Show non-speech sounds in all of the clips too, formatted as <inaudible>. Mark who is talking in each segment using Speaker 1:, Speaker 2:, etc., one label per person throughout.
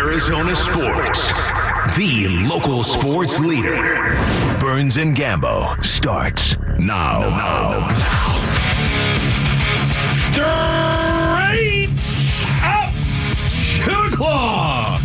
Speaker 1: Arizona sports. The local sports leader. Burns and Gambo starts now. now.
Speaker 2: Straight up two o'clock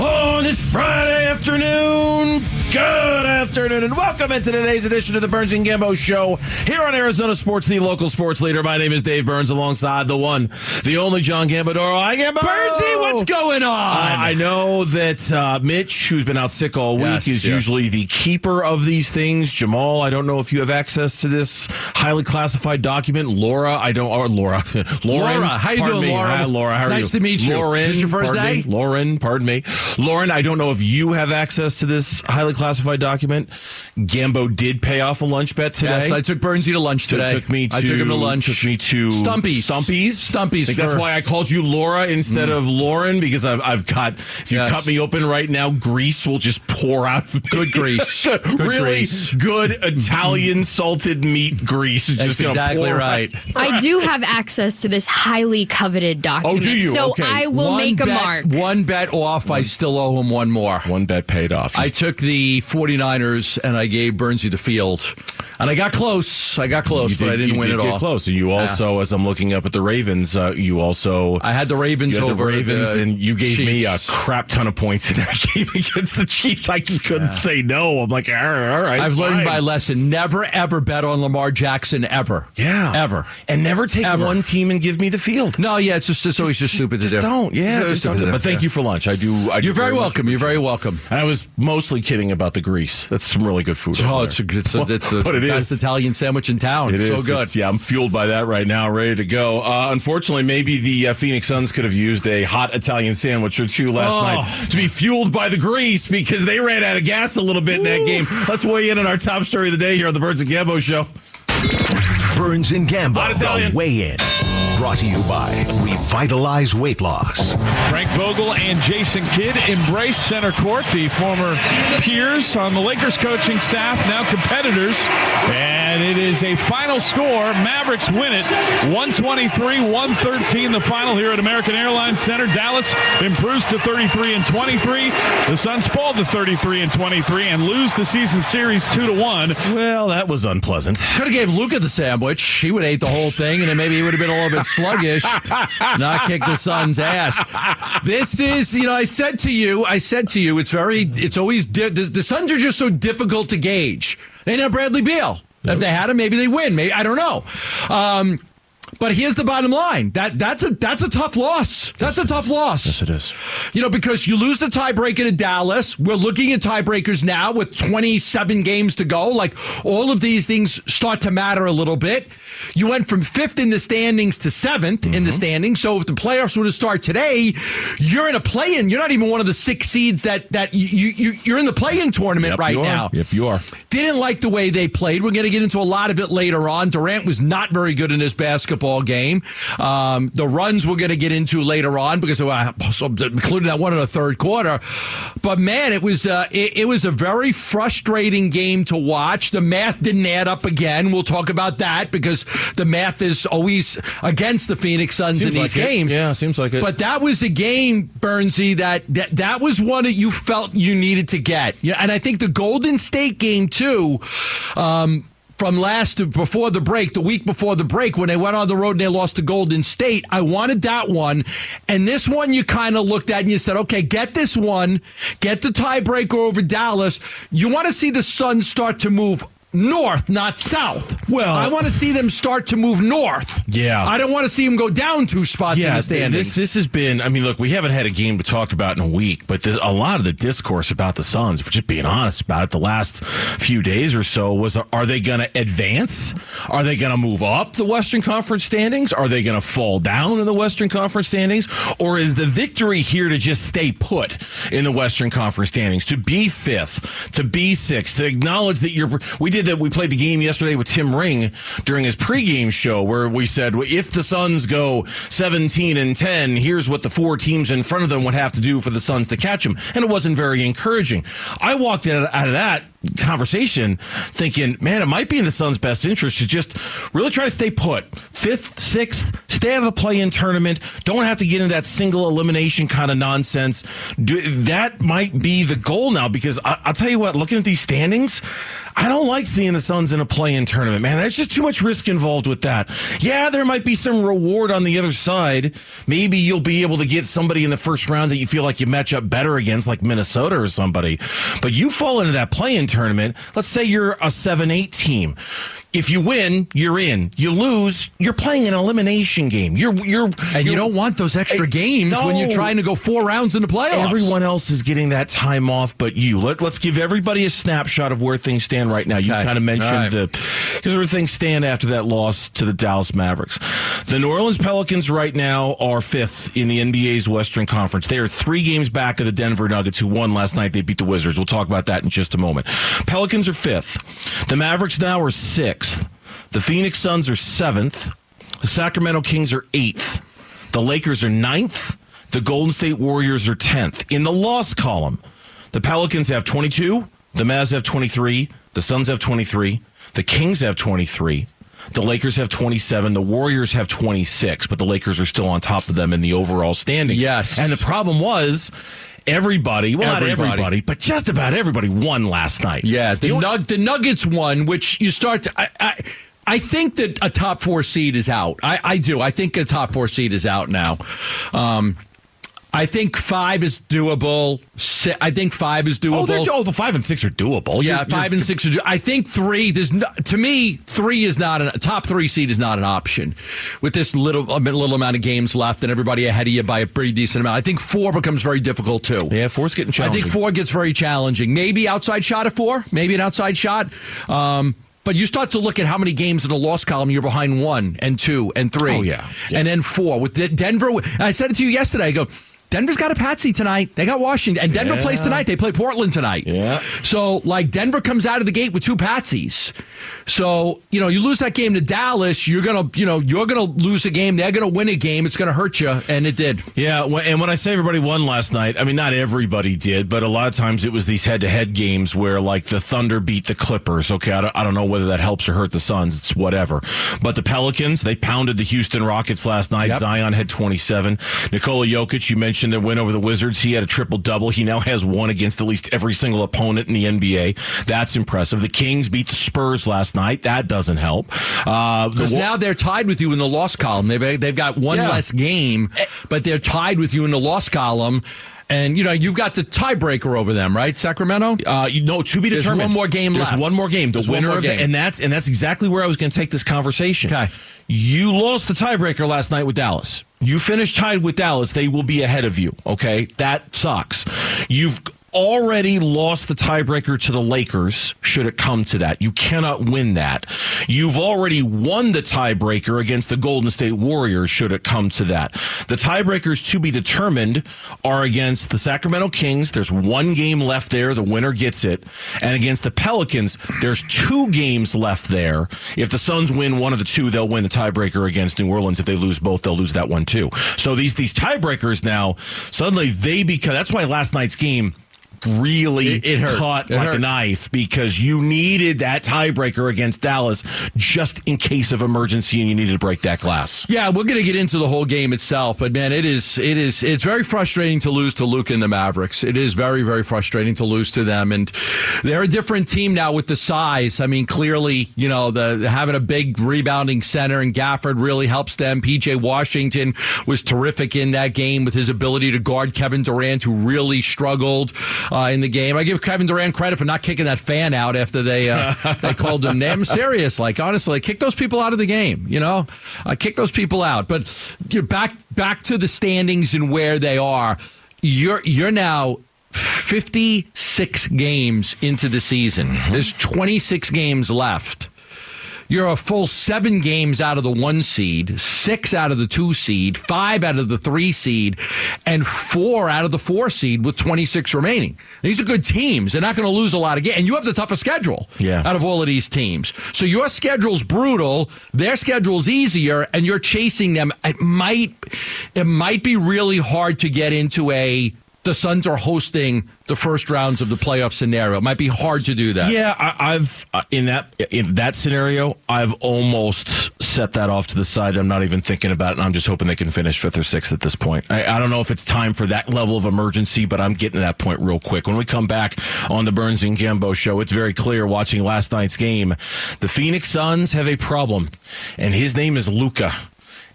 Speaker 2: on this Friday afternoon. Good afternoon and welcome into today's edition of the Burns and Gambo Show here on Arizona Sports, the local sports leader. My name is Dave Burns alongside the one, the only John Gambadoro. Hi, Gambo.
Speaker 3: Burnsy, what's going on?
Speaker 2: Uh, I know that uh, Mitch, who's been out sick all week,
Speaker 3: Yes,
Speaker 2: is
Speaker 3: yes.
Speaker 2: usually the keeper of these things. Jamal, I don't know if you have access to this highly classified document. Laura, I don't. Or Laura, <laughs> Lauren.
Speaker 3: Laura, how you doing,
Speaker 2: me.
Speaker 3: Laura?
Speaker 2: Hi, Laura, how are
Speaker 3: Nice
Speaker 2: you?
Speaker 3: to meet you.
Speaker 2: Lauren,
Speaker 3: Is this your first day?
Speaker 2: me. Lauren, pardon me. Lauren, I don't know if you have access to this highly classified document. Gambo did pay off a lunch bet today.
Speaker 3: Yes, I took Burnsy to lunch
Speaker 2: So
Speaker 3: today.
Speaker 2: took me to
Speaker 3: I took him to lunch.
Speaker 2: Took me to
Speaker 3: Stumpy's.
Speaker 2: Stumpy's.
Speaker 3: Stumpy's
Speaker 2: I think that's
Speaker 3: Mm.
Speaker 2: why I called you Laura instead of Lauren because I've, I've got. If you
Speaker 3: Yes.
Speaker 2: cut me open right now, grease will just pour out.
Speaker 3: Good grease. <laughs> Good
Speaker 2: really
Speaker 3: grease. Mm-hmm.
Speaker 2: good Italian salted meat grease. is
Speaker 3: That's
Speaker 2: just
Speaker 3: exactly
Speaker 2: pour
Speaker 3: right.
Speaker 2: out.
Speaker 4: I do have access to this highly coveted document.
Speaker 2: Oh, do you?
Speaker 4: So
Speaker 2: Okay.
Speaker 4: I will
Speaker 3: One
Speaker 4: make a mark.
Speaker 3: One bet off. I still owe him one more.
Speaker 2: One bet paid off.
Speaker 3: I took the 49ers and I gave Burnsy the field. And I got close. I got close,
Speaker 2: You
Speaker 3: but I didn't win
Speaker 2: did
Speaker 3: it
Speaker 2: get
Speaker 3: all.
Speaker 2: Close, and you also, as I'm looking up at the Ravens, uh, you also
Speaker 3: I had the Ravens
Speaker 2: had
Speaker 3: over
Speaker 2: the Ravens,
Speaker 3: the
Speaker 2: and you gave me a crap ton of points in that <laughs> game against the Chiefs. I just couldn't say no. I'm like, all right,
Speaker 3: I've learned my lesson. Never ever bet on Lamar Jackson ever.
Speaker 2: Yeah.
Speaker 3: Ever.
Speaker 2: And never take
Speaker 3: Ever.
Speaker 2: one team and give me the field.
Speaker 3: No, yeah, it's just it's always just, stupid to
Speaker 2: Just
Speaker 3: do.
Speaker 2: don't. Yeah, just don't. do
Speaker 3: do.
Speaker 2: But thank
Speaker 3: Yeah.
Speaker 2: you for lunch. I do. I
Speaker 3: You're very
Speaker 2: much
Speaker 3: welcome. You're very welcome.
Speaker 2: And I was mostly kidding about the grease. That's some really good food.
Speaker 3: Oh, it's a, it's a, it's a
Speaker 2: it
Speaker 3: best
Speaker 2: is.
Speaker 3: Italian sandwich in town.
Speaker 2: It
Speaker 3: so
Speaker 2: is.
Speaker 3: good.
Speaker 2: It's- yeah, I'm fueled by that right now, ready to go. Uh, unfortunately, maybe the uh, Phoenix Suns could have used a hot Italian sandwich or two last
Speaker 3: Oh.
Speaker 2: night to be fueled by the grease because they ran out of gas a little bit in that game. Let's weigh in on our top story of the day here on the Birds and Gambo Show.
Speaker 1: Burns and Gambo.
Speaker 2: Hot Italian.
Speaker 1: The Weigh in. Brought to you by Revitalize Weight Loss.
Speaker 5: Frank Vogel and Jason Kidd embrace center court, the former peers on the Lakers coaching staff, now competitors. And it is a final score. Mavericks win it 123 113, the final here at American Airlines Center. Dallas improves to 33 and 23. The Suns fall to 33 and 23 and lose the season series 2 to 1.
Speaker 2: Well, that was unpleasant.
Speaker 3: Could have gave Luka the sandwich. He would have ate the whole thing, and then maybe he would have been a little bit sluggish, <laughs> not kick the Suns' ass. This is, you know, I said to you, I said to you, it's very, it's always di- the, the Suns are just so difficult to gauge. They didn't have Bradley Beal. If they had him, maybe they win. Maybe I don't know. Um, but here's the bottom line: that that's a that's a tough loss. That's a tough loss.
Speaker 2: Yes, it is.
Speaker 3: You know, because you lose the tiebreaker to Dallas. We're looking at tiebreakers now with 27 games to go. Like all of these things start to matter a little bit. You went from fifth in the standings to 7th in the
Speaker 2: Mm-hmm.
Speaker 3: standings. So if the playoffs were to start today, you're in a play-in. You're not even one of the six seeds that that you, you you're in the play-in tournament
Speaker 2: Yep,
Speaker 3: right now.
Speaker 2: If you are.
Speaker 3: Didn't like the way they played. We're going to get into a lot of it later on. Durant was not very good in his basketball game. Um, the runs we're going to get into later on because uh, including that one in the third quarter. But man, it was uh, it, it was a very frustrating game to watch. The math didn't add up again. We'll talk about that because the math is always against the Phoenix Suns
Speaker 2: Seems
Speaker 3: in these
Speaker 2: like it.
Speaker 3: games.
Speaker 2: Yeah, seems like it.
Speaker 3: But that was a game, Burnsy, that, that that was one that you felt you needed to get. Yeah, and I think the Golden State game too. Um, from last to before the break, the week before the break, when they went on the road and they lost to Golden State, I wanted that one. And this one you kind of looked at and you said, okay, get this one, get the tiebreaker over Dallas. You want to see the Suns start to move north, not south.
Speaker 2: Well-
Speaker 3: I want to see them start to move north.
Speaker 2: Yeah.
Speaker 3: I don't want to see them go down two spots in the standings.
Speaker 2: This this has been. I mean, look, we haven't had a game to talk about in a week, but there's a lot of the discourse about the Suns. If we're just being honest about it, the last few days or so was: Are they going to advance? Are they going to move up the Western Conference standings? Are they going to fall down in the Western Conference standings? Or is the victory here to just stay put in the Western Conference standings, to be fifth, to be sixth, to acknowledge that you're? We did that. We played the game yesterday with Tim Ring during his pregame show where we said if the Suns go 17 and 10, here's what the four teams in front of them would have to do for the Suns to catch them, and it wasn't very encouraging. I walked out of that conversation thinking, man, it might be in the Suns' best interest to just really try to stay put. Fifth, sixth, stay out of the play in tournament. Don't have to get into that single elimination kind of nonsense. Do, that might be the goal now because I, I'll tell you what, looking at these standings, I don't like seeing the Suns in a play in tournament, man. There's just too much risk involved with that. Yeah, there might be some reward on the other side. Maybe you'll be able to get somebody in the first round that you feel like you match up better against, like Minnesota or somebody. But you fall into that play in tournament. Let's say you're a 7 8 team. If you win, you're in. You lose, you're playing an elimination game. You're you're
Speaker 3: And you
Speaker 2: you're-
Speaker 3: don't want those extra games when you're trying to go four rounds in the playoffs.
Speaker 2: Everyone else is getting that time off, but you. Let, let's give everybody a snapshot of where things stand right now. You
Speaker 3: Okay.
Speaker 2: kind of mentioned
Speaker 3: right.
Speaker 2: the because where things stand after that loss to the Dallas Mavericks. The New Orleans Pelicans right now are fifth in the NBA's Western Conference. They are three games back of the Denver Nuggets, who won last night. They beat the Wizards. We'll talk about that in just a moment. Pelicans are fifth. The Mavericks now are sixth. The Phoenix Suns are seventh. The Sacramento Kings are eighth. The Lakers are ninth. The Golden State Warriors are 10th. In the loss column, the Pelicans have 22. The Mavs have 23. The Suns have 23. The Kings have 23. The Lakers have 27. The Warriors have 26, but the Lakers are still on top of them in the overall standing.
Speaker 3: Yes.
Speaker 2: And the problem was everybody, well,
Speaker 3: Everybody.
Speaker 2: not everybody, but just about everybody won last night.
Speaker 3: Yeah, the,
Speaker 2: You-
Speaker 3: Nug- the Nuggets won, which you start to. I, I, I think that a top four seed is out. I, I do. I think a top four seed is out now. Um, I think five is doable. Si- I think five is doable.
Speaker 2: Oh, oh, the five and six are doable.
Speaker 3: Yeah,
Speaker 2: You're-
Speaker 3: 5 and six. Are do- I think three. There's no, to me three is not a top three seed is not an option with this little a little amount of games left and everybody ahead of you by a pretty decent amount. I think four becomes very difficult too.
Speaker 2: Yeah, four's getting challenging.
Speaker 3: I think four gets very challenging. Maybe outside shot at four. Maybe an outside shot. Um, but you start to look at how many games in the loss column you're behind one and two and three.
Speaker 2: Oh, yeah. Yeah.
Speaker 3: and then four with Denver. and I said it to you yesterday. I go. Denver's got a patsy tonight. They got Washington, and Denver
Speaker 2: Yeah.
Speaker 3: plays tonight. They play Portland tonight.
Speaker 2: Yeah.
Speaker 3: So, like, Denver comes out of the gate with two patsies. So, you know, you lose that game to Dallas, you're gonna, you know, you're gonna lose a game. They're gonna win a game. It's gonna hurt you, and it did.
Speaker 2: Yeah, and when I say everybody won last night, I mean not everybody did, but a lot of times it was these head-to-head games where like the Thunder beat the Clippers. Okay, I don't, I don't know whether that helps or hurt the Suns. It's whatever. But the Pelicans, they pounded the Houston Rockets last night.
Speaker 3: Yep.
Speaker 2: Zion had 27. Nikola Jokic, you mentioned the win over the Wizards. He had a triple double. He now has one against at least every single opponent in the NBA. That's impressive. The Kings beat the Spurs last night. That doesn't help. Uh,
Speaker 3: Because
Speaker 2: Wa-
Speaker 3: now they're tied with you in the loss column. They've they've got one
Speaker 2: Yeah.
Speaker 3: less game, but they're tied with you in the loss column. And you know you've got the tiebreaker over them, right, Sacramento?
Speaker 2: Uh, you know, to be
Speaker 3: There's
Speaker 2: determined.
Speaker 3: one more game
Speaker 2: There's
Speaker 3: left.
Speaker 2: one more game. The
Speaker 3: There's
Speaker 2: winner of the, and that's and that's exactly where I was going to take this conversation.
Speaker 3: Okay.
Speaker 2: You lost the tiebreaker last night with Dallas. You finished tied with Dallas. They will be ahead of you. Okay, that sucks. You've already lost the tiebreaker to the Lakers. Should it come to that, you cannot win that. You've already won the tiebreaker against the Golden State Warriors. Should it come to that, the tiebreakers to be determined are against the Sacramento Kings. There's one game left there. The winner gets it. And against the Pelicans, there's two games left there. If the Suns win one of the two, they'll win the tiebreaker against New Orleans. If they lose both, they'll lose that one too. So these these tiebreakers now suddenly they become. That's why last night's game really
Speaker 3: It- it hurt.
Speaker 2: cut
Speaker 3: It
Speaker 2: like
Speaker 3: hurt.
Speaker 2: a knife because you needed that tiebreaker against Dallas just in case of emergency and you needed to break that glass.
Speaker 3: Yeah, we're going to get into the whole game itself, but man, it is it is it's very frustrating to lose to Luka and the Mavericks. It is very very frustrating to lose to them, and they're a different team now with the size. I mean, clearly, you know, the having a big rebounding center and Gafford really helps them. PJ Washington was terrific in that game with his ability to guard Kevin Durant, who really struggled uh, in the game. I give Kevin Durant credit for not kicking that fan out after they uh, <laughs> they called him. I'm serious, like honestly, kick those people out of the game. You know, uh, kick those people out. But you're back back to the standings and where they are. You're you're now. 56 games into the season. There's 26 games left. You're a full seven games out of the one seed, six out of the two seed, five out of the three seed, and four out of the four seed with 26 remaining. These are good teams. They're not going to lose a lot of games. And you have the toughest schedule
Speaker 2: Yeah.
Speaker 3: out of all of these teams. So your schedule's brutal, their schedule's easier, and you're chasing them. It might it might be really hard to get into a the Suns are hosting the first rounds of the playoff scenario. It might be hard to do that.
Speaker 2: Yeah, I, I've uh, in that in that scenario, I've almost set that off to the side. I'm not even thinking about it, and I'm just hoping they can finish fifth or sixth at this point. I, I don't know if it's time for that level of emergency, but I'm getting to that point real quick. When we come back on the Burns and Gambo show, it's very clear watching last night's game. The Phoenix Suns have a problem, and his name is Luka,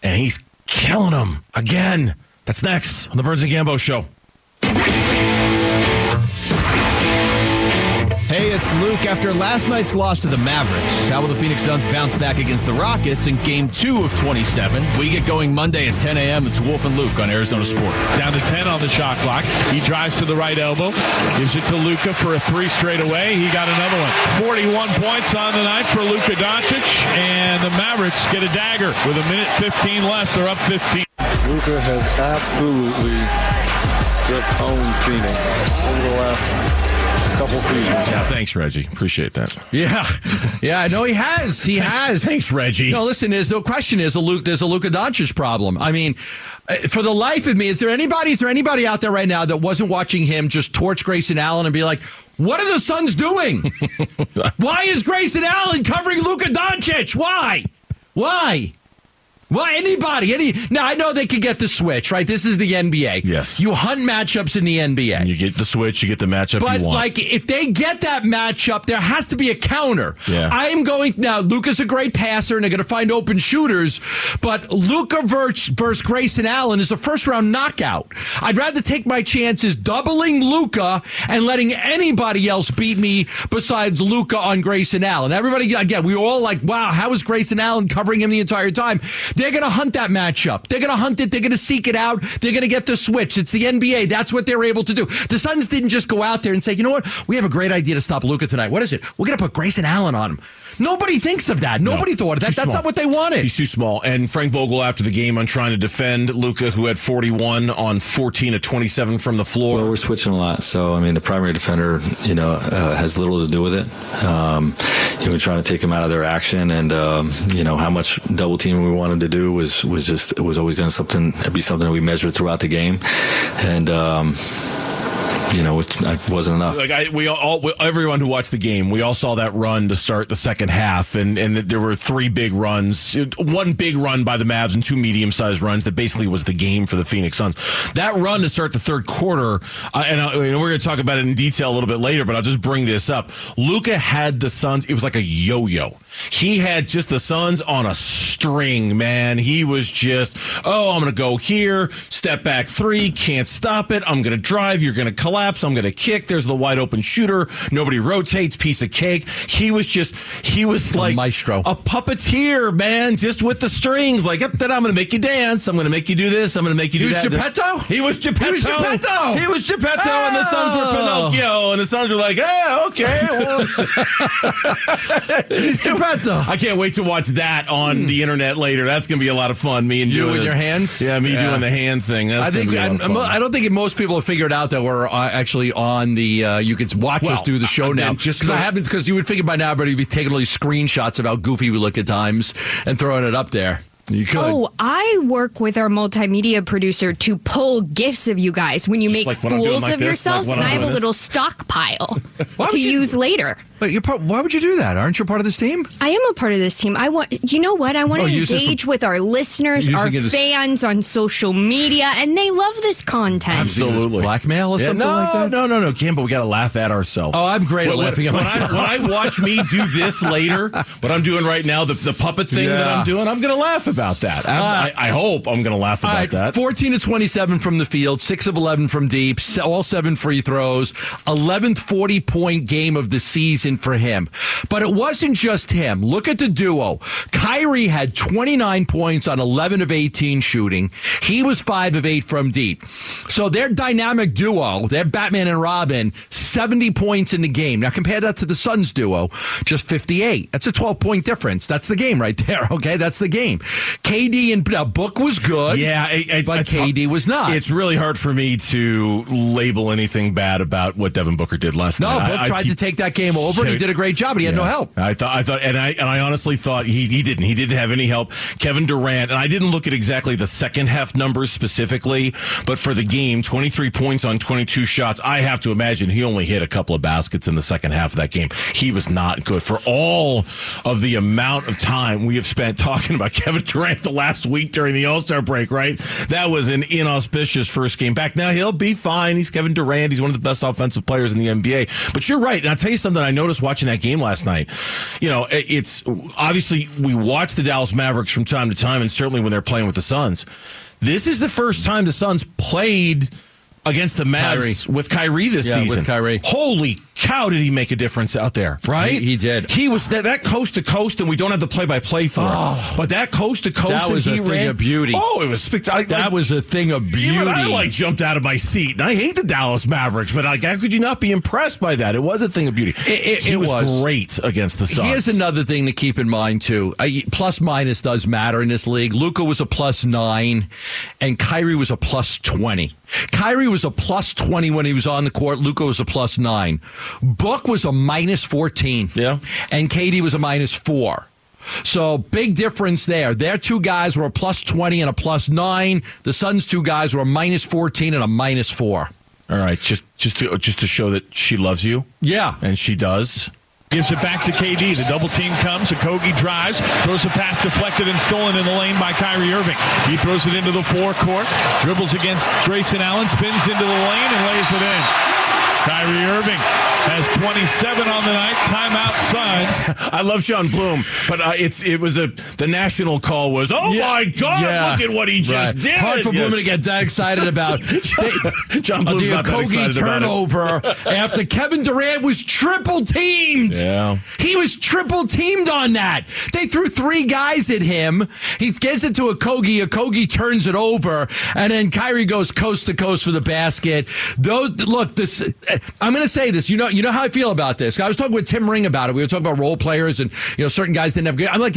Speaker 2: and he's killing them again. That's next on the Burns and Gambo show.
Speaker 6: Hey, it's Luke. After last night's loss to the Mavericks, how will the Phoenix Suns bounce back against the Rockets in game two of 27? We get going Monday at 10 a.m. It's Wolf and Luke on Arizona Sports.
Speaker 5: Down to 10 on the shot clock. He drives to the right elbow, gives it to Luka for a three straight away. He got another one. 41 points on the night for Luka Doncic, and the Mavericks get a dagger with a minute 15 left. They're up 15.
Speaker 7: Luka has absolutely just owned Phoenix over the last couple seasons.
Speaker 2: Yeah, thanks, Reggie. Appreciate that.
Speaker 3: Yeah, <laughs> yeah. No, he has. He has.
Speaker 2: Thanks, Reggie.
Speaker 3: No, listen. There's no question. Is a Luke. There's a Luka Doncic problem. I mean, uh, for the life of me, is there anybody? Is there anybody out there right now that wasn't watching him just torch Grayson Allen and be like, "What are the Suns doing? <laughs> Why is Grayson Allen covering Luka Doncic? Why? Why?" Well, anybody, any now I know they could get the switch, right? This is the NBA.
Speaker 2: Yes.
Speaker 3: You hunt matchups in the NBA.
Speaker 2: You get the switch, you get the matchup
Speaker 3: But
Speaker 2: you want.
Speaker 3: like, if they get that matchup, there has to be a counter.
Speaker 2: Yeah.
Speaker 3: I am going now. Luka's a great passer, and they're going to find open shooters. But Luka versus, versus Grayson Allen is a first round knockout. I'd rather take my chances doubling Luka and letting anybody else beat me besides Luka on Grayson Allen. Everybody again, we were all like, "Wow, how is Grayson Allen covering him the entire time?" They're going to hunt that matchup. They're going to hunt it. They're going to seek it out. They're going to get the switch. It's the NBA. That's what they're able to do. The Suns didn't just go out there and say, you know what? We have a great idea to stop Luka tonight. What is it? We're going to put Grayson Allen on him. Nobody thinks of that. Nobody thought of that. That's
Speaker 2: small.
Speaker 3: not what they wanted.
Speaker 2: He's too small. And Frank Vogel, after the game, on trying to defend Luka, who had 41 on 14 of 27 from the floor.
Speaker 8: Well, we're switching a lot, so I mean, the primary defender, you know, uh, has little to do with it. Um, you know, we're trying to take them out of their action, and um, you know, how much double teaming we wanted to do was was just it was always going to something be something that we measured throughout the game, and. Um, you know, it, wasn't enough.
Speaker 2: Like I, we all, we- everyone who watched the game, we all saw that run to start the second half, and and there were three big runs, one big run by the Mavs and two medium sized runs that basically was the game for the Phoenix Suns. That run to start the third quarter, uh, and, I, and we're going to talk about it in detail a little bit later, but I'll just bring this up. Luka had the Suns; it was like a yo yo. He had just the Suns on a string, man. He was just, oh, I'm going to go here, step back three, can't stop it. I'm going to drive. You're going to collapse. I'm going to kick. There's the wide open shooter. Nobody rotates. Piece of cake. He was just, he was like
Speaker 3: maestro.
Speaker 2: a puppeteer, man, just with the strings. Like, "Yep, then I'm going to make you dance. I'm going to make you do this. I'm going to make you
Speaker 3: He
Speaker 2: do
Speaker 3: was
Speaker 2: that.
Speaker 3: Geppetto?
Speaker 2: He was Geppetto.
Speaker 3: He was Geppetto?
Speaker 2: He was Geppetto, and the Suns were
Speaker 3: Oh.
Speaker 2: Pinocchio, and the Suns were like, eh, okay. Well, <laughs> <laughs>
Speaker 3: Geppetto.
Speaker 2: I can't wait to watch that on the internet later. That's going to be a lot of fun. Me and
Speaker 3: You
Speaker 2: doing
Speaker 3: with your hands?
Speaker 2: Yeah, me
Speaker 3: Yeah.
Speaker 2: doing the hand thing. That's
Speaker 3: I think
Speaker 2: be a
Speaker 3: I,
Speaker 2: lot of fun.
Speaker 3: I don't think most people have figured out that we're uh, actually on the. Uh, you can watch us do the show
Speaker 2: uh,
Speaker 3: now.
Speaker 2: just
Speaker 3: because I
Speaker 2: go-
Speaker 3: haven't because you would figure by now everybody would be taking all these screenshots of how goofy we look at times and throwing it up there. You could.
Speaker 4: Oh, I work with our multimedia producer to pull gifts of you guys when you make
Speaker 2: like what I'm doing
Speaker 4: fools
Speaker 2: like
Speaker 4: of
Speaker 2: this,
Speaker 4: yourselves,
Speaker 2: like
Speaker 4: and
Speaker 2: I'm
Speaker 4: have a
Speaker 2: doing this.
Speaker 4: little stockpile to
Speaker 3: you-
Speaker 4: use later.
Speaker 3: But you're part, why would you do that? Aren't you part of this team?
Speaker 4: I am a part of this team. I want, you know what? I want
Speaker 3: Oh,
Speaker 4: to
Speaker 3: use it for-
Speaker 4: engage with our listeners, our
Speaker 3: it as-
Speaker 4: fans on social media, and they love this content.
Speaker 2: Absolutely.
Speaker 3: Blackmail or
Speaker 2: Yeah,
Speaker 3: something
Speaker 2: no,
Speaker 3: like that?
Speaker 2: No, no, no, Kim, but we got to laugh at ourselves.
Speaker 3: Oh, I'm great at
Speaker 2: When-
Speaker 3: laughing at
Speaker 2: when
Speaker 3: myself.
Speaker 2: I, when I watch me do this <laughs> later, what I'm doing right now, the, the puppet thing that I'm doing, I'm going to laugh about that. Ah. I, I, I hope I'm going to laugh about
Speaker 3: right,
Speaker 2: that.
Speaker 3: 14 to 27 from the field, 6 of 11 from deep, all seven free throws, 11th 40 point game of the season for him. But it wasn't just him. Look at the duo. Kyrie had 29 points on 11 of 18 shooting. He was 5 of 8 from deep. So their dynamic duo, their Batman and Robin, 70 points in the game. Now compare that to the Suns duo, just 58. That's a 12 point difference. That's the game right there. <laughs> Okay, that's the game. KD and now Book was good.
Speaker 2: Yeah, it, it,
Speaker 3: but KD was not.
Speaker 2: It's really hard for me to label anything bad about what Devin Booker did last
Speaker 3: no,
Speaker 2: night.
Speaker 3: No, Book
Speaker 2: I- I
Speaker 3: tried
Speaker 2: keep-
Speaker 3: to take that game over, he did a great job, but he had no help.
Speaker 2: I thought, I thought, and I and I honestly thought he he didn't. He didn't have any help. Kevin Durant, and I didn't look at exactly the second half numbers specifically, but for the game, twenty three points on twenty two shots. I have to imagine he only hit a couple of baskets in the second half of that game. He was not good for all of the amount of time we have spent talking about <laughs> Kevin Durant the last week during the All Star break. Right, that was an inauspicious first game back. Now he'll be fine. He's Kevin Durant. He's one of the best offensive players in the NBA. But you're right. And I'll tell you something I noticed watching that game last night. You know, it's obviously we watch the Dallas Mavericks from time to time, and certainly when they're playing with the Suns. This is the first time the Suns played against the Mavs
Speaker 3: Kyrie.
Speaker 2: with Kyrie this
Speaker 3: Yeah, with
Speaker 2: season.
Speaker 3: Kyrie.
Speaker 2: Holy cow, did he make a difference out there? Right?
Speaker 3: He- he did.
Speaker 2: He was that, that coast to coast, and we don't have the play by play for it. But that coast to coast,
Speaker 3: That was a thing
Speaker 2: ran-
Speaker 3: of beauty.
Speaker 2: Oh, it was spectacular.
Speaker 3: That was a thing of beauty.
Speaker 2: Even I like jumped out of my seat, and I hate the Dallas Mavericks, but like, how could you not be impressed by that? It was a thing of beauty.
Speaker 3: It- it-
Speaker 2: he
Speaker 3: it
Speaker 2: was,
Speaker 3: was.
Speaker 2: great against the Suns.
Speaker 3: Here's another thing to keep in mind too. Uh, plus minus does matter in this league. Luka was a plus nine, and Kyrie was a plus twenty. Kyrie was a plus twenty when he was on the court. Luka was a plus nine. Book was a minus fourteen.
Speaker 2: Yeah.
Speaker 3: and KD was a minus four. So big difference there. Their two guys were a plus twenty and a plus nine. The Suns' two guys were a minus fourteen and a minus four.
Speaker 2: All right, just just to just to show that she loves you,
Speaker 3: Yeah.
Speaker 2: and she does.
Speaker 5: Gives it back to KD. The double team comes. Okogie drives, throws a pass deflected and stolen in the lane by Kyrie Irving. He throws it into the forecourt, dribbles against Grayson Allen, spins into the lane and lays it in. Kyrie Irving has 27 on the night. Timeout, Suns. <laughs>
Speaker 2: I love Sean Bloom, but uh, it's it was a the national call was oh
Speaker 3: Yeah.
Speaker 2: my god,
Speaker 3: Yeah.
Speaker 2: look at what he just
Speaker 3: Right.
Speaker 2: did.
Speaker 3: Hard for
Speaker 2: Yeah.
Speaker 3: Bloom to get that excited <laughs> about.
Speaker 2: John Bloom's
Speaker 3: the
Speaker 2: not that excited about it.
Speaker 3: turnover <laughs> after Kevin Durant was triple teamed.
Speaker 2: Yeah.
Speaker 3: He was triple teamed on that. They threw three guys at him. He gets it to Okogie. A Kogi turns it over, and then Kyrie goes coast to coast for the basket. Those look. This I'm going to say this. You know. You know how I feel about this. I was talking with Tim Ring about it. We were talking about role players, and you know certain guys didn't have good. I'm like,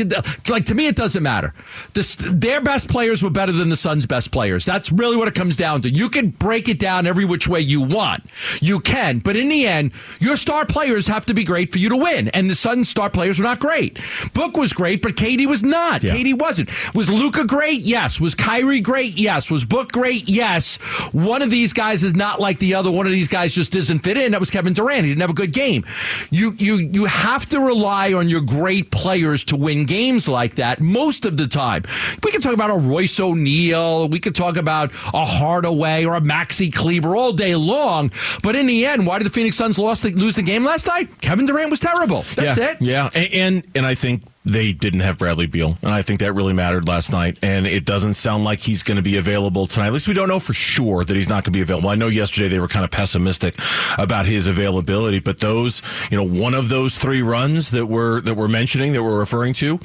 Speaker 3: like to me, it doesn't matter. This, their best players were better than the Suns' best players. That's really what it comes down to. You can break it down every which way you want. You can, but in the end, your star players have to be great for you to win. And the Suns' star players were not great. Book was great, but KD was not.
Speaker 2: Yeah.
Speaker 3: KD wasn't. Was Luka great? Yes. Was Kyrie great? Yes. Was Book great? Yes. One of these guys is not like the other. One of these guys just doesn't fit in. That was Kevin Durant. He didn't have a good game. You you you have to rely on your great players to win games like that most of the time. We can talk about a Royce O'Neale. We could talk about a Hardaway or a Maxi Kleber all day long. But in the end, why did the Phoenix Suns lost the, lose the game last night? Kevin Durant was terrible. That's
Speaker 2: yeah,
Speaker 3: it.
Speaker 2: Yeah, and, and and I think they didn't have Bradley Beal, and I think that really mattered last night. And it doesn't sound like he's going to be available tonight. At least we don't know for sure that he's not going to be available. I know yesterday they were kind of pessimistic about his availability, but those, you know, one of those three runs that we're that we're mentioning that we're referring to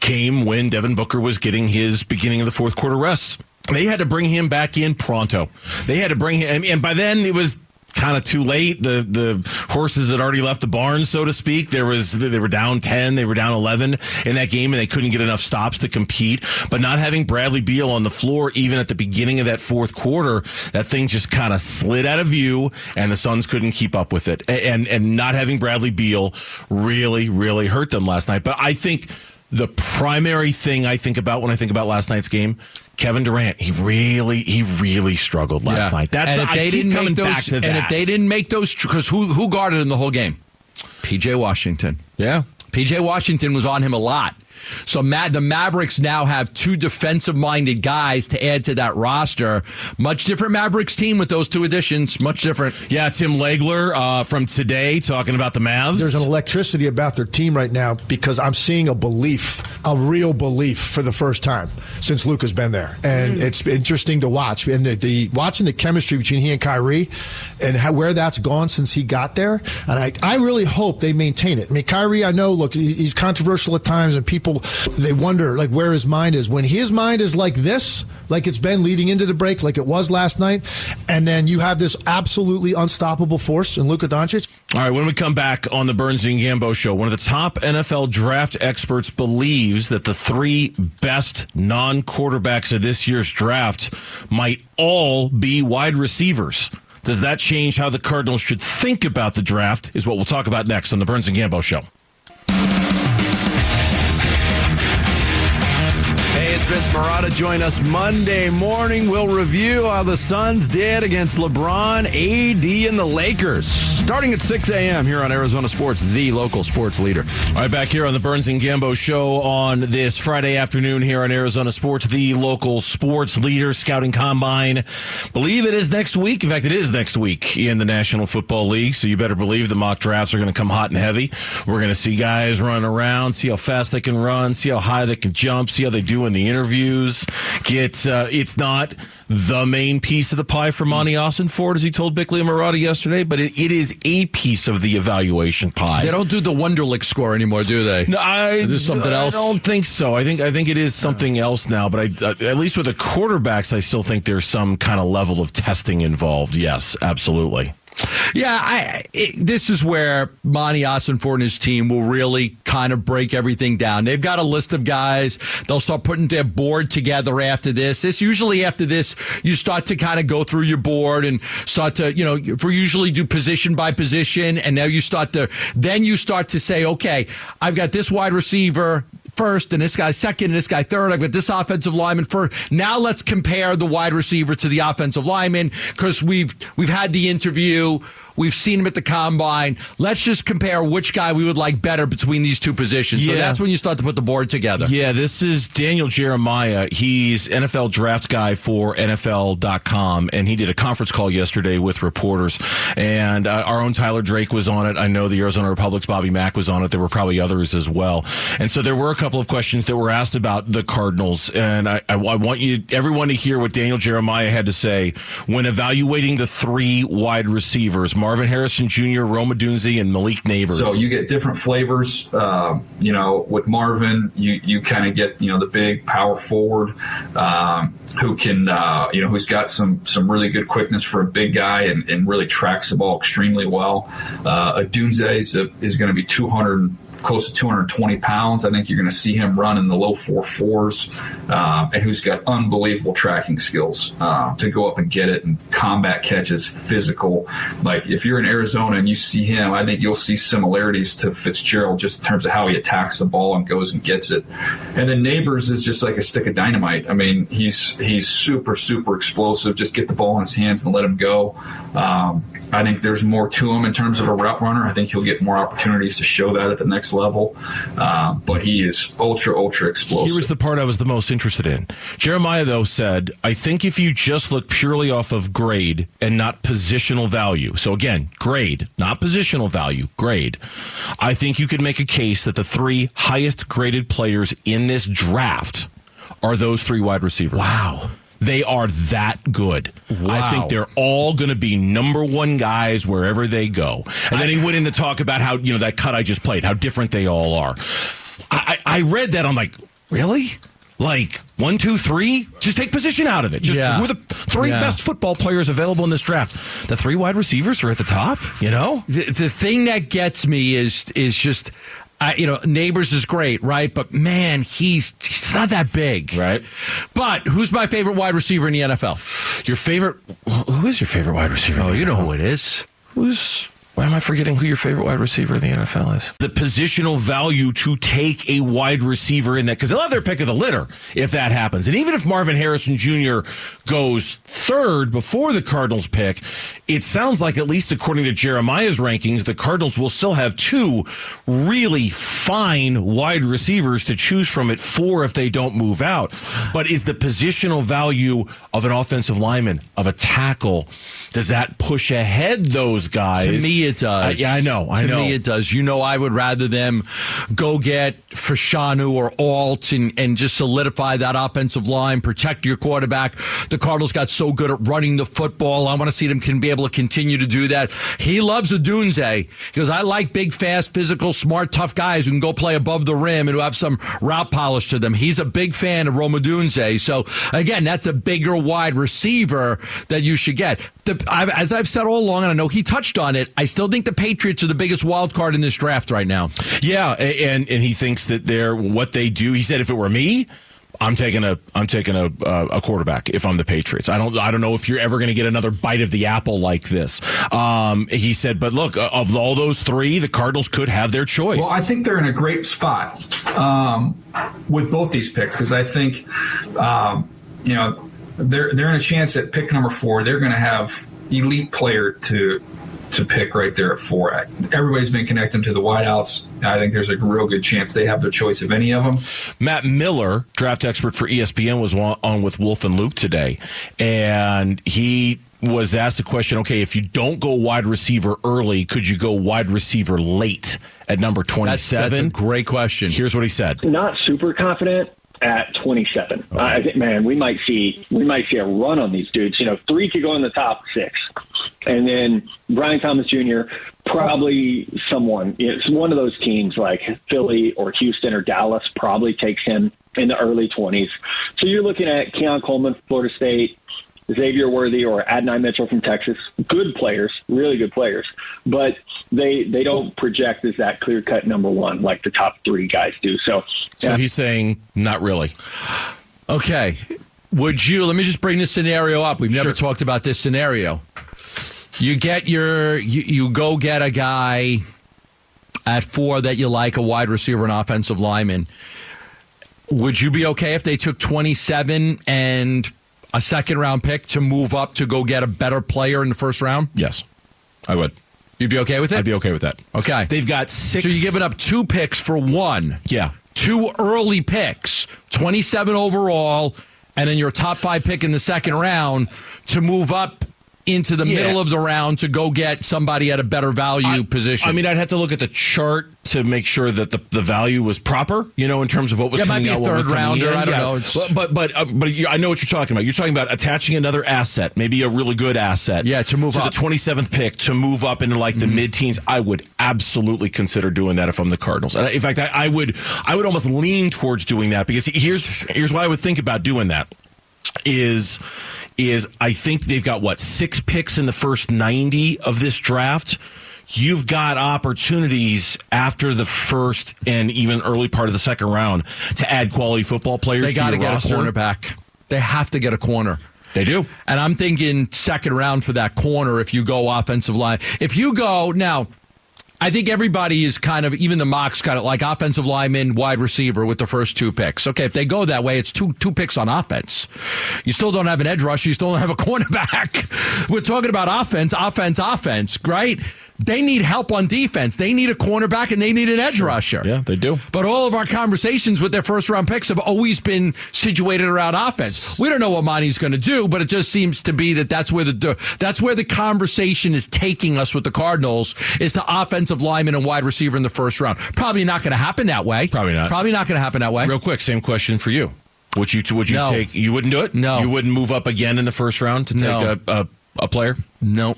Speaker 2: came when Devin Booker was getting his beginning of the fourth quarter rest. They had to bring him back in pronto. They had to bring him, and by then it was kind of too late. The the horses had already left the barn, so to speak. There was they were down ten, they were down eleven in that game, and they couldn't get enough stops to compete. But not having Bradley Beal on the floor, even at the beginning of that fourth quarter, that thing just kind of slid out of view, and the Suns couldn't keep up with it. And and not having Bradley Beal really really hurt them last night. But I think. The primary thing I think about when I think about last night's game, Kevin Durant, he really, he really struggled last night. That's
Speaker 3: and if they didn't make those, and
Speaker 2: that.
Speaker 3: if they didn't make those, because who who guarded him the whole game? PJ Washington.
Speaker 2: yeah,
Speaker 3: PJ Washington was on him a lot. So Ma- the Mavericks now have two defensive-minded guys to add to that roster. Much different Mavericks team with those two additions. Much different.
Speaker 2: yeah. Tim Legler uh, from today talking about the Mavs.
Speaker 9: There's an electricity about their team right now because I'm seeing a belief, a real belief for the first time since Luka's been there, and it's interesting to watch. And the, the watching the chemistry between he and Kyrie, and how where that's gone since he got there. And I, I really hope they maintain it. I mean, Kyrie, I know, look, he's controversial at times, and people they wonder like where his mind is when his mind is like this, like it's been leading into the break, like it was last night, and then you have this absolutely unstoppable force in Luka Doncic.
Speaker 2: All right, when we come back on the Burns and Gambo show, one of the top NFL draft experts believes that the three best non quarterbacks of this year's draft might all be wide receivers. Does that change how the Cardinals should think about the draft? Is what we'll talk about next on the Burns and Gambo show.
Speaker 3: It's Vince Marotta. Join us Monday morning. We'll review how the Suns did against LeBron, AD, and the Lakers. Starting at 6 a.m. here on Arizona Sports, the local sports leader.
Speaker 2: All right, back here on the Burns and Gambo show on this Friday afternoon here on Arizona Sports, the local sports leader, scouting combine. Believe it is next week. In fact, it is next week in the National Football League. So you better believe the mock drafts are going to come hot and heavy. We're going to see guys run around, see how fast they can run, see how high they can jump, see how they do in the interviews. Get uh, it's not the main piece of the pie for Monty Ossenfort, as he told Bickley and Marotta yesterday, but it, it is a piece of the evaluation pie.
Speaker 3: They don't do the Wonderlic score anymore, do they?
Speaker 2: No, I,
Speaker 3: Is something else?
Speaker 2: I don't think so. I think I think it is something else now. But I, uh, at least with the quarterbacks, I still think there's some kind of level of testing involved. Yes, absolutely.
Speaker 3: Yeah, I, it, this is where Monty Ossenfort and his team will really kind of break everything down. They've got a list of guys. They'll start putting their board together after this. This usually after this, you start to kind of go through your board and start to, you know, for usually do position by position, and now you start to then you start to say, okay, I've got this wide receiver first and this guy second and this guy third. I've got this offensive lineman first. Now let's compare the wide receiver to the offensive lineman because we've we've had the interview. We've seen him at the combine. Let's just compare which guy we would like better between these two positions. So that's when you start to put the board together.
Speaker 2: Yeah, this is Daniel Jeremiah. He's NFL draft guy for NFL.com, and he did a conference call yesterday with reporters. And uh, our own Tyler Drake was on it. I know the Arizona Republic's Bobby Mack was on it. There were probably others as well. And so there were a couple of questions that were asked about the Cardinals. And I, I, I want you, everyone, to hear what Daniel Jeremiah had to say when evaluating the three wide receivers Marvin Harrison Jr., Rome Odunze, and Malik Nabers.
Speaker 10: So you get different flavors. Um, you know, with Marvin, you you kind of get you know the big power forward um, who can uh, you know who's got some some really good quickness for a big guy and, and really tracks the ball extremely well. Uh, Odunze is, is going to be 200 close to 220 pounds. I think you're going to see him run in the low four fours, um, and who's got unbelievable tracking skills uh, to go up and get it and combat catches, physical. Like if you're in Arizona and you see him, I think you'll see similarities to Fitzgerald just in terms of how he attacks the ball and goes and gets it. And then Nabers is just like a stick of dynamite. I mean, he's he's super super explosive. Just get the ball in his hands and let him go. Um, I think there's more to him in terms of a route runner. I think he'll get more opportunities to show that at the next level. Um, but he is ultra, ultra explosive.
Speaker 2: Here was the part I was the most interested in. Jeremiah, though, said, I think if you just look purely off of grade and not positional value, so again, grade, not positional value, grade, I think you could make a case that the three highest graded players in this draft are those three wide receivers. Wow. They are that good. I think they're all going to be number one guys wherever they go. And then he went in to talk about how, you know, that cut I just played, how different they all are. I, I I read that. I'm like, really? Like one, two, three? Just take position out of it. Just
Speaker 3: Yeah.
Speaker 2: who are the three
Speaker 3: Yeah.
Speaker 2: best football players available in this draft? The three wide receivers are at the top, you know?
Speaker 3: The, the thing that gets me is is just. I, you know, Nabers is great, right? But man, he's he's not that big,
Speaker 2: Right.
Speaker 3: But who's my favorite wide receiver in the NFL?
Speaker 2: Your favorite, who is your favorite wide receiver?
Speaker 3: Oh, you know who it is.
Speaker 2: Who's why am I forgetting who your favorite wide receiver in the NFL is? The positional value to take a wide receiver in that because they'll have their pick of the litter if that happens. And even if Marvin Harrison Jr. goes third before the Cardinals pick, it sounds like at least according to Jeremiah's rankings, the Cardinals will still have two really fine wide receivers to choose from at four if they don't move out. But is the positional value of an offensive lineman, of a tackle, does that push ahead those guys?
Speaker 3: To me, it does.
Speaker 2: Yeah, I know, I
Speaker 3: to
Speaker 2: know.
Speaker 3: me, it does. You know, I would rather them go get Fashanu or Alt and, and just solidify that offensive line, protect your quarterback. The Cardinals got so good at running the football. I want to see them can be able to continue to do that. He loves Odunze because I like big, fast, physical, smart, tough guys who can go play above the rim and who have some route polish to them. He's a big fan of Rome Odunze. So again, that's a bigger wide receiver that you should get. The, I've, as I've said all along, and I know he touched on it, I still think the Patriots are the biggest wild card in this draft right now.
Speaker 2: Yeah, and and he thinks that they're what they do. He said, if it were me. I'm taking a I'm taking a uh, a quarterback if I'm the Patriots. I don't I don't know if you're ever going to get another bite of the apple like this. Um, he said, but look, uh, of all those three, the Cardinals could have their choice.
Speaker 10: Well, I think they're in a great spot um, with both these picks because I think, um, you know, they're they're in a chance at pick number four. They're going to have elite player to to pick right there at four. Everybody's been connecting to the wideouts. I think there's a real good chance they have the choice of any of them.
Speaker 2: Matt Miller, draft expert for ESPN, was on on with Wolf and Luke today, and he was asked the question: Okay, if you don't go wide receiver early, could you go wide receiver late at number
Speaker 3: That's,
Speaker 2: twenty-seven?
Speaker 3: that's a great question.
Speaker 2: Here's what he said.
Speaker 11: not super confident at 27. I think, man, we might see we might see a run on these dudes. You know, three could go in the top six, and then Brian Thomas Jr. probably someone. It's one of those teams like Philly or Houston or Dallas probably takes him in the early 20s. So you're looking at Keon Coleman, Florida State. Xavier Worthy or Adonai Mitchell from Texas, good players, really good players, but they they don't project as that clear cut number one like the top three guys do. So
Speaker 2: So he's saying not really.
Speaker 3: Okay. Would you, let me just bring this scenario up. We've never
Speaker 2: Sure.
Speaker 3: talked about this scenario. You get your, you, you go get a guy at four that you like, a wide receiver, an offensive lineman. Would you be okay if they took 27 and a second round pick to move up to go get a better player in the first round?
Speaker 2: Yes, I would.
Speaker 3: You'd be okay with it?
Speaker 2: I'd be okay with that.
Speaker 3: Okay.
Speaker 2: They've got six.
Speaker 3: So you're giving up two picks for one.
Speaker 2: Yeah.
Speaker 3: Two early picks, 27 overall, and then your top five pick in the second round to move up into the
Speaker 2: Yeah.
Speaker 3: middle of the round to go get somebody at a better value position.
Speaker 2: I mean, I'd have to look at the chart to make sure that the, the value was proper, you know, in terms of what was
Speaker 3: Yeah, it might
Speaker 2: coming
Speaker 3: be
Speaker 2: out. was
Speaker 3: third rounder. I don't
Speaker 2: Yeah.
Speaker 3: know. It's-
Speaker 2: But but but, uh, but you, I know what you're talking about. You're talking about attaching another asset, maybe a really good asset.
Speaker 3: Yeah, to move
Speaker 2: to
Speaker 3: up.
Speaker 2: the 27th pick to move up into like the mid-teens. I would absolutely consider doing that if I'm the Cardinals. In fact, I, I would I would almost lean towards doing that because here's here's why I would think about doing that is is I think they've got what six picks in the first 90 of this draft. You've got opportunities after the first and even early part of the second round to add quality football players.
Speaker 3: they got to get
Speaker 2: roster.
Speaker 3: a cornerback. They have to get a corner.
Speaker 2: They do.
Speaker 3: And I'm thinking second round for that corner if you go offensive line. If you go now, I think everybody is kind of even the mocks kind of like offensive lineman, wide receiver with the first two picks. Okay, if they go that way, it's two two picks on offense. You still don't have an edge rush. You still don't have a <laughs> cornerback. We're talking about offense, offense, offense, right? They need help on defense. They need a cornerback and they need an edge rusher.
Speaker 2: Yeah, they do.
Speaker 3: But all of our conversations with their first round picks have always been situated around offense. We don't know what Monty's going to do, but it just seems to be that that's where the that's where the conversation is taking us with the Cardinals is the offensive lineman and wide receiver in the first round. Probably not going to happen that way.
Speaker 2: Probably not.
Speaker 3: Probably not going to happen that way.
Speaker 2: Real quick, same question for you. Would you would you
Speaker 3: No.
Speaker 2: take? You wouldn't do it.
Speaker 3: No.
Speaker 2: You wouldn't move up again in the first round to take
Speaker 3: No.
Speaker 2: a, a a player.
Speaker 3: No.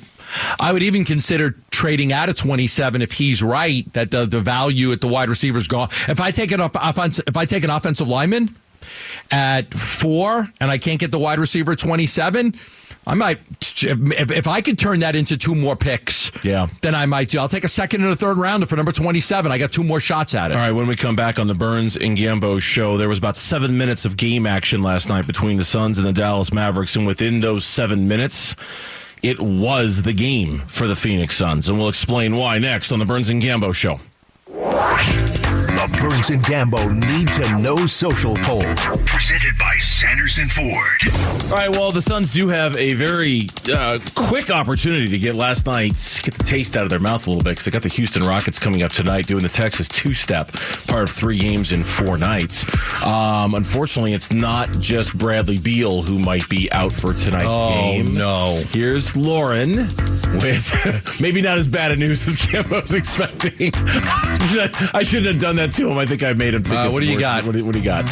Speaker 3: I would even consider trading out of 27 if he's right that the, the value at the wide receiver is gone. If I take an up offense, if I take an offensive lineman at four and I can't get the wide receiver at 27, I might if, if I could turn that into two more picks.
Speaker 2: Yeah.
Speaker 3: then I might do. I'll take a second and a third rounder for number 27. I got two more shots at it.
Speaker 2: All right, when we come back on the Burns and Gambo show, there was about seven minutes of game action last night between the Suns and the Dallas Mavericks, and within those seven minutes, it was the game for the Phoenix Suns, and we'll explain why next on the Burns and Gambo show.
Speaker 1: The Burns and Gambo Need to Know Social Poll. Presented by Sanderson Ford.
Speaker 2: All right, well, the Suns do have a very uh, quick opportunity to get last night's get the taste out of their mouth a little bit because they got the Houston Rockets coming up tonight, doing the Texas two-step, part of three games in four nights. Um, unfortunately, it's not just Bradley Beal who might be out for tonight's game.
Speaker 3: Oh,
Speaker 2: game.
Speaker 3: no.
Speaker 2: Here's Lauren with <laughs> maybe not as bad a news as Kim was <laughs> expecting. I shouldn't have done that to him. I think I made him think.
Speaker 3: Uh,
Speaker 2: it's
Speaker 3: what do you
Speaker 2: worse.
Speaker 3: got?
Speaker 2: What do, what do you got?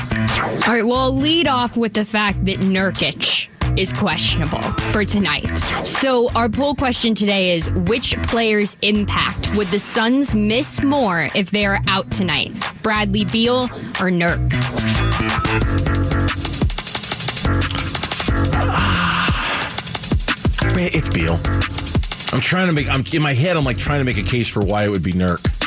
Speaker 4: All right, well, I'll lead off with the fact that Nurkic is questionable for tonight. So, our poll question today is which player's impact would the Suns miss more if they are out tonight? Bradley Beal or Nurk?
Speaker 2: It's Beal. I'm trying to make. I'm in my head. I'm like trying to make a case for why it would be Nurk.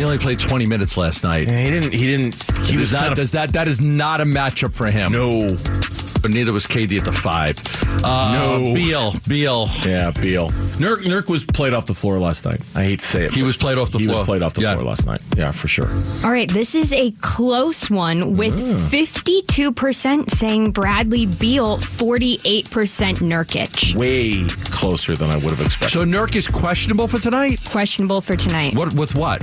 Speaker 3: He only played 20 minutes last night.
Speaker 2: Yeah, he didn't. He didn't. He
Speaker 3: Does
Speaker 2: was of
Speaker 3: does that that is not a matchup for him.
Speaker 2: no.
Speaker 3: But neither was KD at the five. Uh,
Speaker 2: No.
Speaker 3: Beal, Beal.
Speaker 2: Yeah, Beal. Nurk. Nurk was played off the floor last night. I hate to say it.
Speaker 3: He was played off the
Speaker 2: he
Speaker 3: floor.
Speaker 2: was played off the
Speaker 3: Yeah.
Speaker 2: floor last night. Yeah, for sure.
Speaker 4: All right, this is a close one with 52% saying Bradley Beal, 48% Nurkic.
Speaker 2: Way closer than I would have expected.
Speaker 3: So Nurk is questionable for tonight.
Speaker 4: Questionable for tonight.
Speaker 3: What with what?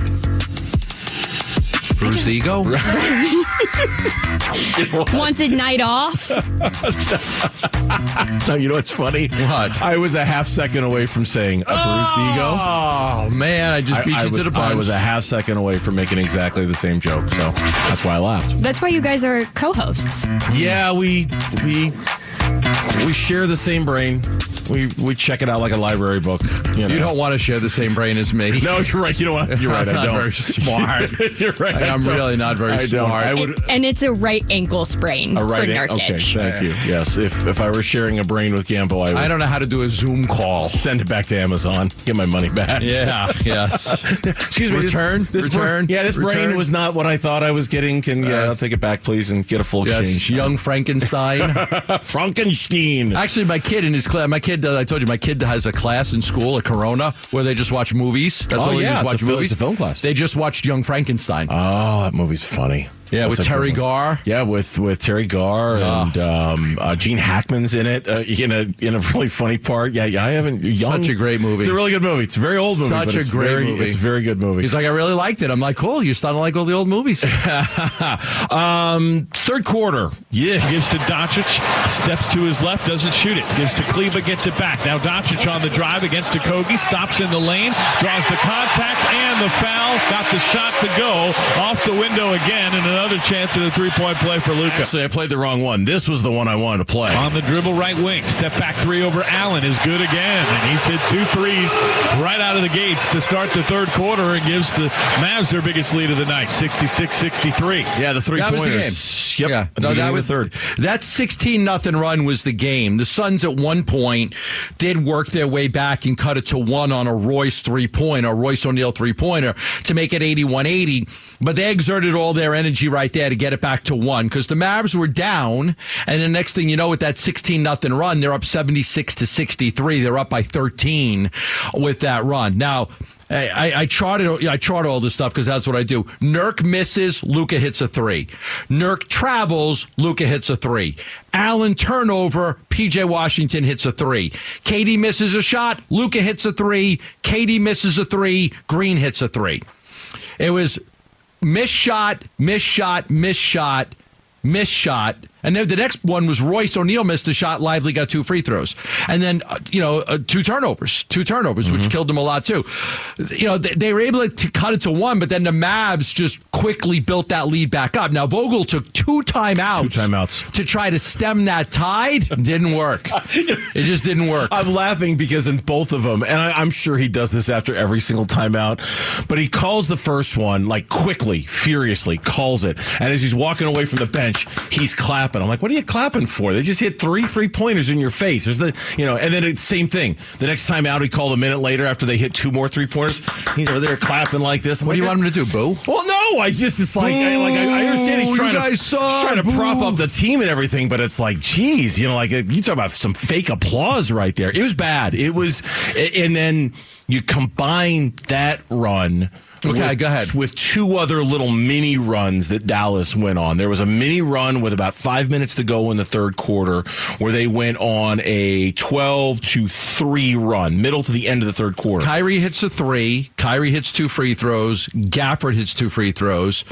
Speaker 3: Bruised ego. <laughs>
Speaker 4: Wanted night off. <laughs>
Speaker 2: No, you know what's funny?
Speaker 3: What?
Speaker 2: I was a half second away from saying a bruised ego.
Speaker 3: Oh man, I just
Speaker 2: I,
Speaker 3: beat
Speaker 2: I
Speaker 3: you
Speaker 2: was,
Speaker 3: to the punch.
Speaker 2: I was a half second away from making exactly the same joke, so that's why I laughed.
Speaker 4: That's why you guys are co-hosts.
Speaker 2: Yeah, we we we share the same brain. We we check it out like a library book. You, know.
Speaker 3: you don't want to share the same brain as me. <laughs>
Speaker 2: No, you're right. You know what? You're right.
Speaker 3: I'm
Speaker 2: I
Speaker 3: not
Speaker 2: don't.
Speaker 3: very <laughs> smart.
Speaker 2: you're right.
Speaker 3: I am really not very
Speaker 2: I
Speaker 3: smart.
Speaker 2: I would.
Speaker 4: It- and it's a right ankle sprain
Speaker 2: A right.
Speaker 4: for
Speaker 2: an-
Speaker 4: Nurkic.
Speaker 2: Okay. Thank you. Yes. If if I were sharing a brain with Gambo, I would
Speaker 3: I don't know how to do a Zoom call.
Speaker 2: send it back to Amazon. Get my money back.
Speaker 3: Yeah. <laughs> yes.
Speaker 2: Excuse me. this-
Speaker 3: Return?
Speaker 2: This,
Speaker 3: Return?
Speaker 2: Brain, yeah, this brain was not what I thought I was getting. Can yeah,
Speaker 3: Yes.
Speaker 2: I'll take it back, please, and get a full
Speaker 3: Yes.
Speaker 2: exchange.
Speaker 3: Young Frankenstein.
Speaker 2: Frankenstein.
Speaker 3: Actually, my kid in his class, my kid, uh, I told you, my kid has a class in school at Corona where they just watch movies. That's
Speaker 2: Oh,
Speaker 3: all they
Speaker 2: yeah,
Speaker 3: is
Speaker 2: it's
Speaker 3: watch
Speaker 2: a
Speaker 3: movies.
Speaker 2: it's a film class.
Speaker 3: They just watched Young Frankenstein.
Speaker 2: Oh, that movie's funny.
Speaker 3: Yeah,
Speaker 2: That's
Speaker 3: with Teri
Speaker 2: one.
Speaker 3: Garr.
Speaker 2: Yeah, with with Teri Garr and um, uh, Gene Hackman's in it uh, in a in a really funny part. Yeah, yeah I haven't. Young,
Speaker 3: Such a great movie.
Speaker 2: It's a really good movie. It's a very old movie.
Speaker 3: Such
Speaker 2: but
Speaker 3: a
Speaker 2: it's
Speaker 3: great
Speaker 2: very,
Speaker 3: movie.
Speaker 2: It's a very good movie.
Speaker 3: He's like, I really liked it. I'm like, cool. You're starting to like all the old movies. <laughs>
Speaker 2: um, third quarter.
Speaker 5: Yeah, gives to Doncic, steps to his left, doesn't shoot it. Gives to Kleber, gets it back. Now Doncic on the drive against Okogie, stops in the lane, draws the contact and the foul. Got the shot to go off the window again, and another chance at a three-point play for Luka.
Speaker 2: Actually, I played the wrong one. This was the one I wanted to play.
Speaker 5: On the dribble right wing, step back three over Allen is good again, and he's hit two threes right out of the gates to start the third quarter and gives the Mavs their biggest lead of the night, 66-63.
Speaker 2: yeah, the three
Speaker 3: That was the
Speaker 2: pointers.
Speaker 3: game.
Speaker 2: Yep.
Speaker 3: Yeah, no, that was
Speaker 2: third.
Speaker 3: That sixteen nothing run was the game. The Suns at one point did work their way back and cut it to one on a Royce three pointer, a Royce O'Neale three pointer to make it 81-80. But they exerted all their energy right there to get it back to one because the Mavs were down, and the next thing you know, with that sixteen nothing run, they're up seventy six to sixty three. They're up by thirteen with that run. Now. I, I, I charted I chart all this stuff because that's what I do. Nurk misses, Luka hits a three. Nurk travels, Luka hits a three. Allen turnover, PJ Washington hits a three. KD misses a shot, Luka hits a three. KD misses a three, Green hits a three. It was miss shot, miss shot, miss shot, miss shot. And then the next one was Royce O'Neale missed a shot. Lively got two free throws, and then uh, you know uh, two turnovers, two turnovers, which killed them a lot too. You know they, they were able to cut it to one, but then the Mavs just quickly built that lead back up. Now Vogel took two timeouts,
Speaker 2: Two timeouts.
Speaker 3: to try to stem that tide. <laughs> Didn't work. it just didn't work.
Speaker 2: I'm laughing because in both of them, and I, I'm sure he does this after every single timeout, but he calls the first one like quickly, furiously, calls it. And as he's walking away from the bench, he's clapping. I'm like, what are you clapping for? They just hit three three pointers in your face. There's the, you know, and then it's same thing. The next time out, he called a minute later after they hit two more three pointers. He's over there clapping like this. I'm
Speaker 3: what do you want him to do, Boo?
Speaker 2: Well, no, I just it's like I, like I, I understand he's trying to
Speaker 3: suck,
Speaker 2: trying to prop up the team and everything, but it's like, geez, you know, like uh, you talk about some fake applause right there. It was bad. It was, and then you combine that run
Speaker 3: Okay,
Speaker 2: with,
Speaker 3: go ahead.
Speaker 2: With two other little mini runs that Dallas went on. There was a mini run with about five minutes to go in the third quarter where they went on a 12 to 3 run, middle to the end of the third quarter.
Speaker 3: Kyrie hits a three. Kyrie hits two free throws. Gafford hits two free throws.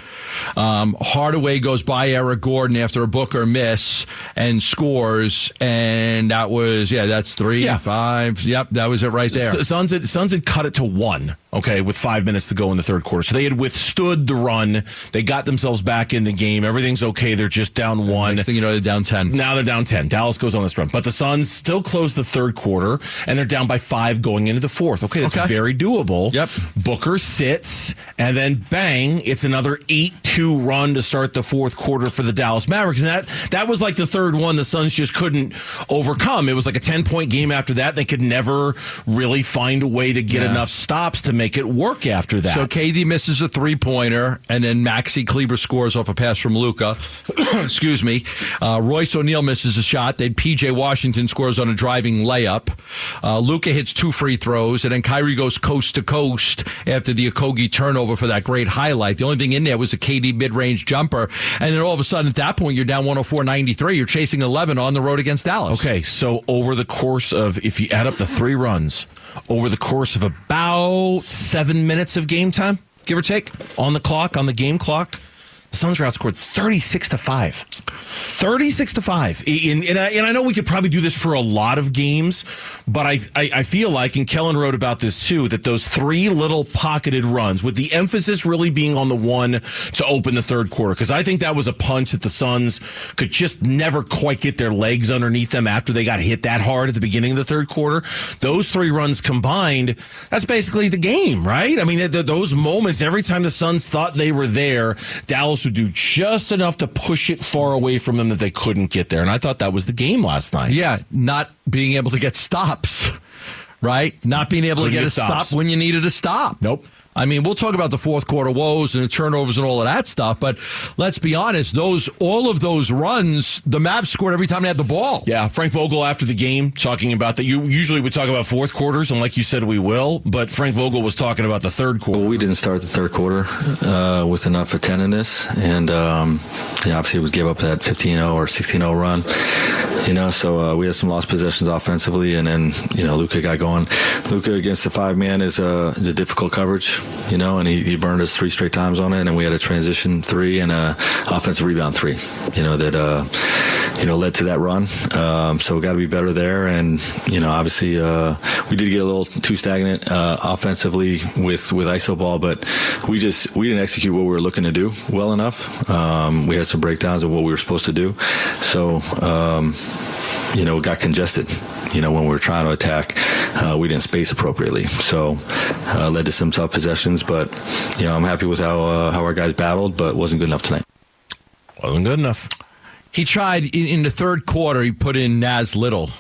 Speaker 3: Um, Hardaway goes by Eric Gordon after a Booker miss and scores. And that was, yeah, that's three,
Speaker 2: Yeah.
Speaker 3: five. Yep, that was it right there.
Speaker 2: S- Suns had, Suns had cut it to one, okay, with five minutes to go in the third quarter. So they had withstood the run. They got themselves back in the game. Everything's okay. They're just down one.
Speaker 3: Next thing you know, they're down 10.
Speaker 2: Now they're down 10. Dallas goes on this run. But the Suns still close the third quarter, and they're down by five going into the fourth. Okay, that's
Speaker 3: Okay.
Speaker 2: very doable.
Speaker 3: Yep.
Speaker 2: Booker sits, and then bang, it's another 8 2 run to start the fourth quarter for the Dallas Mavericks. And that, that was like the third one the Suns just couldn't overcome. It was like a 10 point game after that. They could never really find a way to get
Speaker 3: Yeah.
Speaker 2: enough stops to make it work after that.
Speaker 3: So KD misses a three pointer, and then Maxi Kleber scores off a pass from Luka. <coughs> Excuse me. Uh, Royce O'Neale misses a shot. Then PJ Washington scores on a driving layup. Uh, Luka hits two free throws, and then Kyrie goes coast to coast after the Okogie turnover for that great highlight. The only thing in there was a KD mid range jumper, and then all of a sudden at that point you're down 104-93. You're chasing 11 on the road against Dallas.
Speaker 2: Okay, so over the course of, if you add up the three runs, over the course of about seven minutes of game time, give or take, on the clock, on the game clock, Suns were outscored 36 to 5. 36 to 5. And, and, I, and I know we could probably do this for a lot of games, but I, I, I feel like, and Kellen wrote about this too, that those three little pocketed runs, with the emphasis really being on the one to open the third quarter, because I think that was a punch that the Suns could just never quite get their legs underneath them after they got hit that hard at the beginning of the third quarter. Those three runs combined, that's basically the game, right? I mean, th- th- those moments, every time the Suns thought they were there, Dallas would do just enough to push it far away from them that they couldn't get there. And I thought that was the game last night.
Speaker 3: Yeah, not being able to get stops, right? Not being able
Speaker 2: Couldn't
Speaker 3: to get,
Speaker 2: get
Speaker 3: a
Speaker 2: stops.
Speaker 3: stop when you needed a stop.
Speaker 2: Nope.
Speaker 3: I mean, we'll talk about the fourth quarter woes and the turnovers and all of that stuff, but let's be honest, those all of those runs, the Mavs scored every time they had the ball.
Speaker 2: Yeah, Frank Vogel after the game talking about that. You usually would talk about fourth quarters, and like you said, we will. But Frank Vogel was talking about the third quarter.
Speaker 8: Well, we didn't start the third quarter uh, with enough attentiveness, and um, you know, obviously we gave up that 15-0 or 16-0 run. You know, so uh, we had some lost possessions offensively, and then you know Luka got going. Luka against the five man is a is a difficult coverage. You know, and he, he burned us three straight times on it, and we had a transition three and a offensive rebound three. You know that uh, you know led to that run. Um, so we got to be better there, and you know obviously uh, we did get a little too stagnant uh, offensively with with iso ball, but we just we didn't execute what we were looking to do well enough. Um, we had some breakdowns of what we were supposed to do, so. Um, you know, it got congested. You know, when we were trying to attack, uh, we didn't space appropriately, so uh, led to some tough possessions. But you know, I'm happy with how uh, how our guys battled, but wasn't good enough tonight.
Speaker 2: Wasn't good enough.
Speaker 3: He tried in, in the third quarter. He put in Nas Little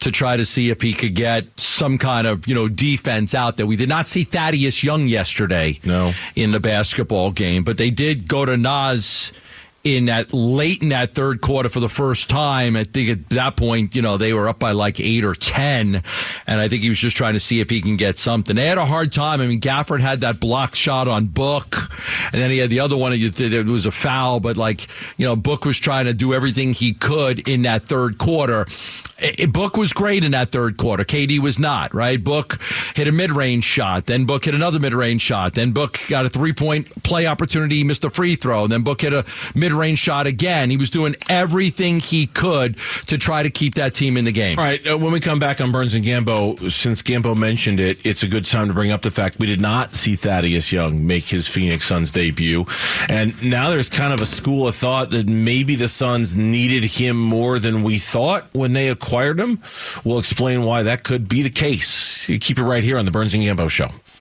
Speaker 3: to try to see if he could get some kind of you know defense out there. We did not see Thaddeus Young yesterday.
Speaker 2: No.
Speaker 3: in the basketball game, but they did go to Nas in that late in that third quarter for the first time. I think at that point, you know, they were up by like eight or ten, and I think he was just trying to see if he can get something. They had a hard time. I mean, Gafford had that block shot on Book, and then he had the other one. It was a foul, but like you know, Book was trying to do everything he could in that third quarter. Book was great in that third quarter. KD was not, right? Book hit a mid range shot. Then Book hit another mid range shot. Then Book got a three point play opportunity, missed a free throw. Then Book hit a mid range shot again. He was doing everything he could to try to keep that team in the game.
Speaker 2: All right, uh, when we come back on Burns and Gambo, since Gambo mentioned it, it's a good time to bring up the fact we did not see Thaddeus Young make his Phoenix Suns debut. And now there's kind of a school of thought that maybe the Suns needed him more than we thought when they acquired him. We'll explain why that could be the case. You keep it right here on the Burns and Gambo show.